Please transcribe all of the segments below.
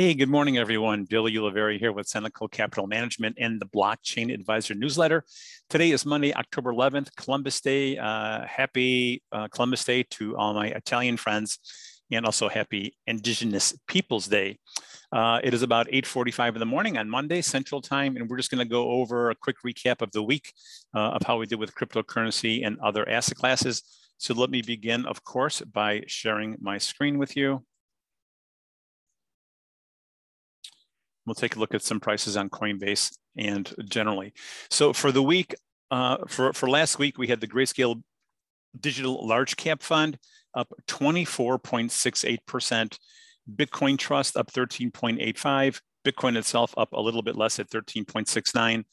Hey, good morning, everyone. Billy Ulivari here with Cenacle Capital Management and the Blockchain Advisor newsletter. Today is Monday, October 11th, Columbus Day. Uh, happy uh, Columbus Day to all my Italian friends and also happy Indigenous Peoples Day. Uh, it is about 8.45 in the morning on Monday, Central Time, and we're just gonna go over a quick recap of the week uh, of how we did with cryptocurrency and other asset classes. So let me begin, of course, by sharing my screen with you. We'll take a look at some prices on Coinbase and generally. So for the week, uh, for, for last week, we had the Grayscale Digital Large Cap Fund up 24.68%, Bitcoin Trust up 13.85, Bitcoin itself up a little bit less at 13.69.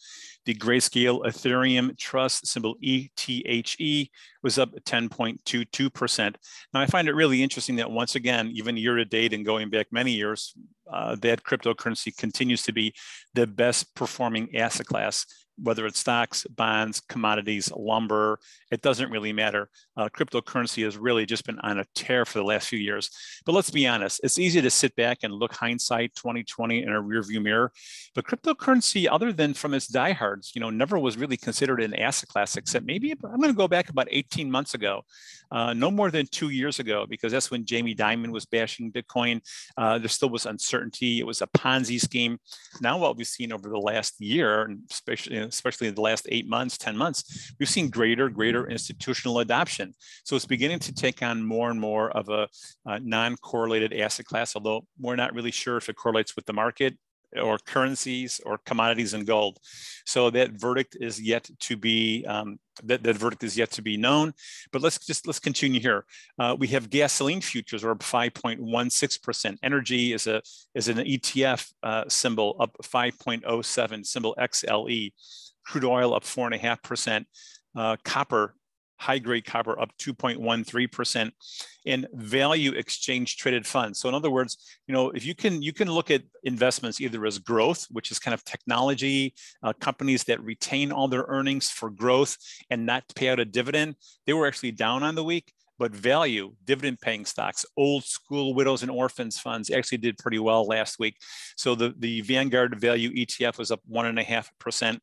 The Grayscale Ethereum Trust, symbol ETHE, was up 10.22%. Now, I find it really interesting that once again, even year to date and going back many years, uh, that cryptocurrency continues to be the best performing asset class whether it's stocks, bonds, commodities, lumber, it doesn't really matter. Uh, cryptocurrency has really just been on a tear for the last few years. But let's be honest, it's easy to sit back and look hindsight 2020 in a rearview mirror. But cryptocurrency, other than from its diehards, you know, never was really considered an asset class, except maybe I'm going to go back about 18 months ago, uh, no more than two years ago, because that's when Jamie Dimon was bashing Bitcoin. Uh, there still was uncertainty. It was a Ponzi scheme. Now, what we've seen over the last year, and especially especially in the last eight months, 10 months, we've seen greater, greater institutional adoption. So it's beginning to take on more and more of a, non-correlated asset class, although we're not really sure if it correlates with the market or currencies or commodities and gold. So that verdict is yet to be um, that, that verdict is yet to be known. But let's just let's continue here. Uh, we have gasoline futures are up 5.16%. Energy is a is an ETF uh, symbol up 5.07, symbol XLE. Crude oil up four and a half percent. Uh, copper high grade copper up 2.13% in value exchange traded funds. So in other words, you know, if you can, you can look at investments either as growth, which is kind of technology, uh, companies that retain all their earnings for growth and not pay out a dividend. They were actually down on the week but value dividend paying stocks. Old school widows and orphans funds actually did pretty well last week. So the, the vanguard value etf was up one and a half percent.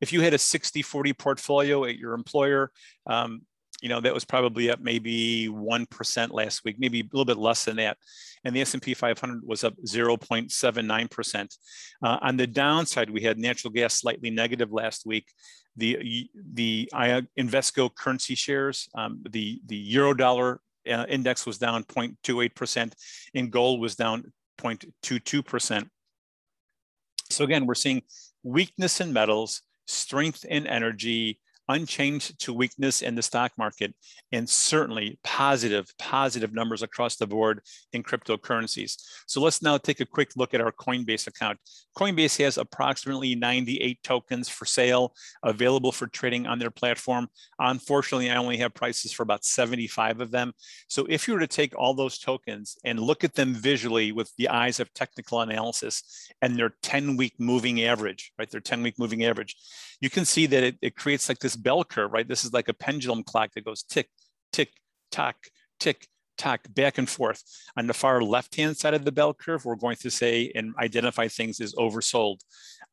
If you had a 60 40 portfolio at your employer um, you know that was probably up maybe 1% last week maybe a little bit less than that. And the s&p 500 was up 0.79% uh, on the downside we had natural gas slightly negative last week the the Invesco currency shares, um, the the euro dollar uh, index was down 0.28%, and gold was down 0.22%. So again, we're seeing weakness in metals, strength in energy, unchanged to weakness in the stock market and certainly positive, positive numbers across the board in cryptocurrencies. So let's now take a quick look at our Coinbase account. Coinbase has approximately 98 tokens for sale available for trading on their platform. Unfortunately, I only have prices for about 75 of them. So if you were to take all those tokens and look at them visually with the eyes of technical analysis and their 10 week moving average, right? Their 10 week moving average, you can see that it, it creates like this bell curve, right? This is like a pendulum clock that goes tick, tick, tock, tick, tock, back and forth. On the far left-hand side of the bell curve, we're going to say and identify things as oversold.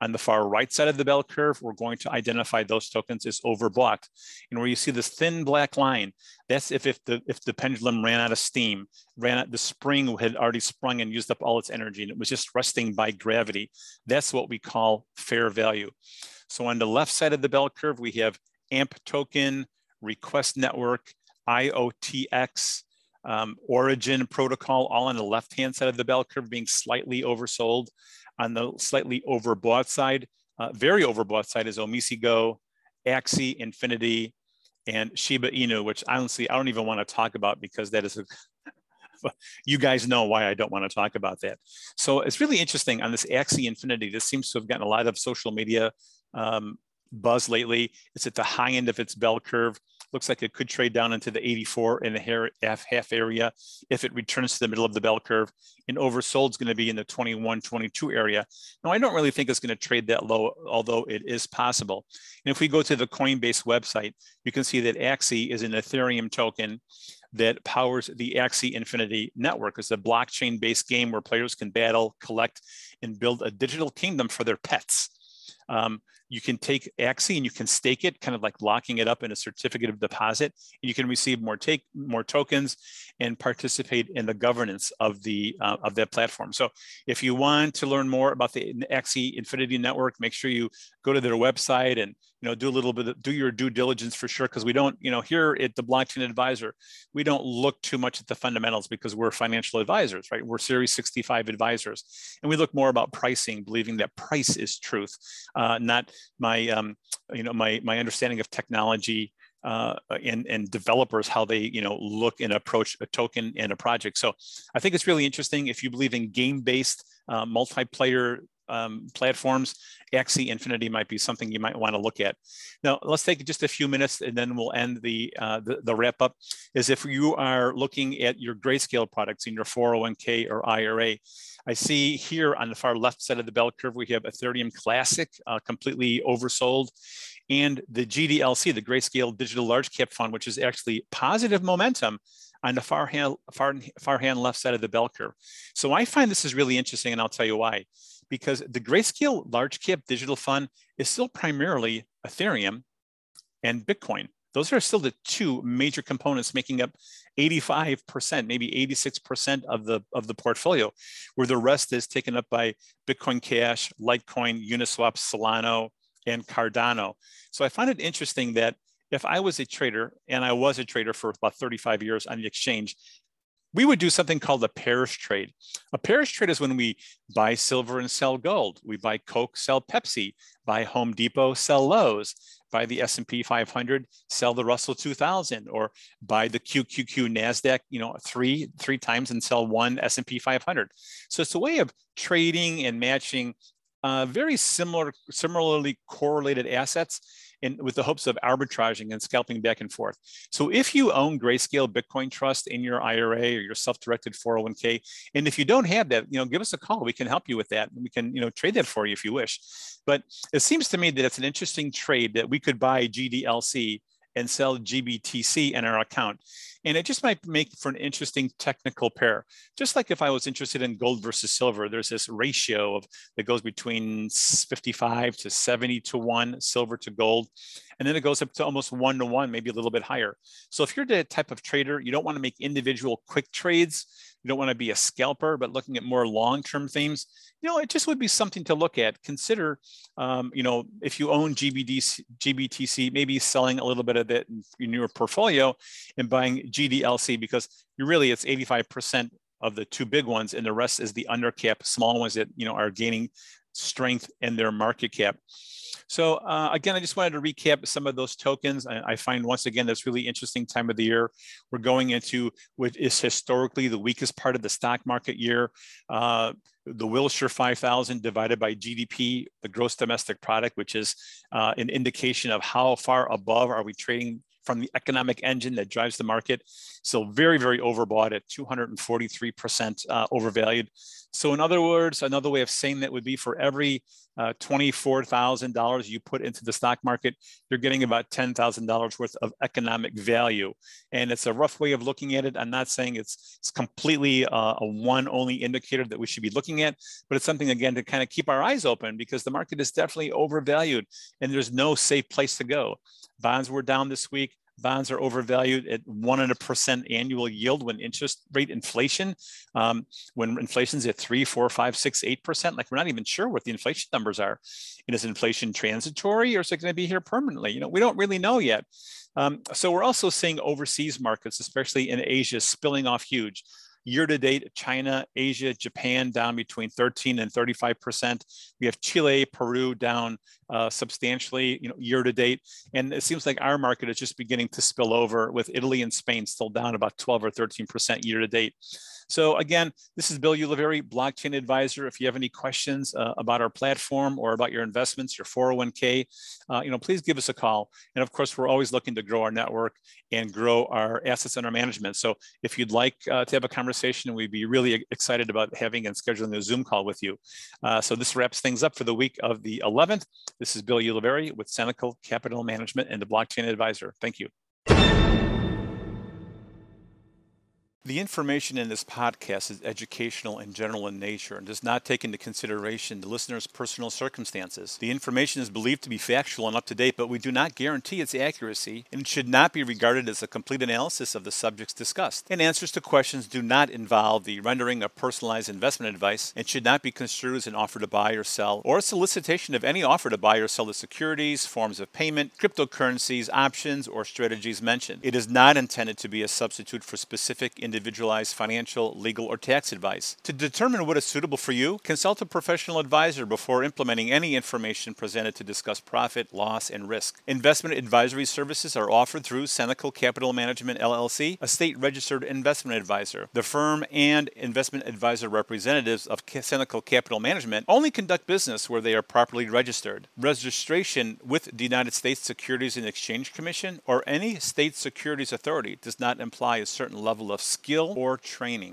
On the far right side of the bell curve, we're going to identify those tokens as overbought. And where you see this thin black line, that's if, if, the, if the pendulum ran out of steam, ran out, the spring had already sprung and used up all its energy and it was just resting by gravity. That's what we call fair value. So on the left side of the bell curve, we have AMP token, request network, IOTX, um, origin protocol, all on the left-hand side of the bell curve being slightly oversold. On the slightly overbought side, uh, very overbought side is OmiseGO, Axie, Infinity, and Shiba Inu, which honestly, I don't even want to talk about because that is a, you guys know why I don't want to talk about that. So it's really interesting on this Axie Infinity. This seems to have gotten a lot of social media um, buzz lately. It's at the high end of its bell curve. Looks like it could trade down into the 84 and a half, area if it returns to the middle of the bell curve. And oversold is going to be in the 21, 22 area. Now, I don't really think it's going to trade that low, although it is possible. And if we go to the Coinbase website, you can see that Axie is an Ethereum token. that powers the Axie Infinity Network. It's a blockchain-based game where players can battle, collect, and build a digital kingdom for their pets. Um, you can take Axie and you can stake it, kind of like locking it up in a certificate of deposit. And you can receive more take more tokens and participate in the governance of the uh, of that platform. So if you want to learn more about the Axie Infinity Network, make sure you go to their website and you know do a little bit of, do your due diligence for sure because we don't you know here at the blockchain advisor we don't look too much at the fundamentals because we're financial advisors right we're series 65 advisors and we look more about pricing believing that price is truth uh, not my um, you know my my understanding of technology uh, and, and developers how they you know look and approach a token and a project. So I think it's really interesting if you believe in game-based uh, multiplayer um, platforms, Axie Infinity might be something you might want to look at. Now, let's take just a few minutes and then we'll end the, uh, the, the, wrap up, is if you are looking at your grayscale products in your 401k or IRA, I see here on the far left side of the bell curve, we have Ethereum Classic, uh, completely oversold, and the GDLC, the Grayscale Digital Large Cap Fund, which is actually positive momentum on the far hand, far, far hand left side of the bell curve. So I find this is really interesting, and I'll tell you why. Because the Grayscale Large Cap Digital Fund is still primarily Ethereum and Bitcoin. Those are still the two major components making up 85%, maybe 86% of the, of the portfolio, where the rest is taken up by Bitcoin Cash, Litecoin, Uniswap, Solana, and Cardano. So I find it interesting that if I was a trader, and I was a trader for about 35 years on the exchange, we would do something called a pairs trade. A pairs trade is when we buy silver and sell gold. We buy Coke, sell Pepsi, buy Home Depot, sell Lowe's, buy the S&P 500, sell the Russell 2000, or buy the QQQ Nasdaq, you know, three three times and sell one S&P 500. So it's a way of trading and matching uh, very similar, similarly correlated assets in, with the hopes of arbitraging and scalping back and forth. So if you own Grayscale Bitcoin Trust in your IRA or your self-directed 401k, and if you don't have that, you know, give us a call. We can help you with that. We can, you know, trade that for you if you wish. But it seems to me that it's an interesting trade that we could buy GDLC and sell GBTC in our account. And it just might make for an interesting technical pair. Just like if I was interested in gold versus silver, there's this ratio of that goes between 55 to 70 to one silver to gold. And then it goes up to almost one to one, maybe a little bit higher. So if you're the type of trader, you don't want to make individual quick trades. You don't want to be a scalper, but looking at more long-term themes, you know, it just would be something to look at. Consider, um, you know, if you own GBDC, GBTC, maybe selling a little bit of it in, your portfolio and buying GDLC because you really it's 85% of the two big ones, and the rest is the undercap, small ones that you know are gaining strength in their market cap. So uh, again, I just wanted to recap some of those tokens. I, I, find once again, this really interesting time of the year. We're going into what is historically the weakest part of the stock market year. Uh, the Wilshire 5000 divided by GDP, the gross domestic product, which is uh, an indication of how far above are we trading from the economic engine that drives the market. So very, very overbought at 243% uh, overvalued. So in other words, another way of saying that would be for every uh, $24,000 you put into the stock market, you're getting about $10,000 worth of economic value. And it's a rough way of looking at it. I'm not saying it's, it's completely uh, a one only indicator that we should be looking at, but it's something again to kind of keep our eyes open because the market is definitely overvalued and there's no safe place to go. Bonds were down this week bonds are overvalued at one and a percent annual yield when interest rate inflation, um, when inflation's at three, four, five, six, eight percent. Like we're not even sure what the inflation numbers are. And is inflation transitory or is it going to be here permanently? You know, we don't really know yet. Um, so we're also seeing overseas markets, especially in Asia, spilling off huge. Year to date, China, Asia, Japan down between 13 and 35%. We have Chile, Peru down uh, substantially, you know, year to date. And it seems like our market is just beginning to spill over with Italy and Spain still down about 12 or 13% year to date. So again, this is Bill Ulivari, blockchain advisor. If you have any questions uh, about our platform or about your investments, your 401k, uh, you know, please give us a call. And of course, we're always looking to grow our network and grow our assets under management. So if you'd like uh, to have a conversation, we'd be really excited about having and scheduling a Zoom call with you. Uh, so this wraps things up for the week of the 11th. This is Bill Ulivari with Cenacle Capital Management and the Blockchain Advisor. Thank you. The information in this podcast is educational and general in nature and does not take into consideration the listener's personal circumstances. The information is believed to be factual and up to date, but we do not guarantee its accuracy and should not be regarded as a complete analysis of the subjects discussed. And answers to questions do not involve the rendering of personalized investment advice and should not be construed as an offer to buy or sell or a solicitation of any offer to buy or sell the securities, forms of payment, cryptocurrencies, options, or strategies mentioned. It is not intended to be a substitute for specific individual individualized financial, legal, or tax advice. To determine what is suitable for you, consult a professional advisor before implementing any information presented to discuss profit, loss, and risk. Investment advisory services are offered through Cenacle Capital Management LLC, a state registered investment advisor. The firm and investment advisor representatives of Cenacle Capital Management only conduct business where they are properly registered. Registration with the United States Securities and Exchange Commission or any state securities authority does not imply a certain level of skill or training.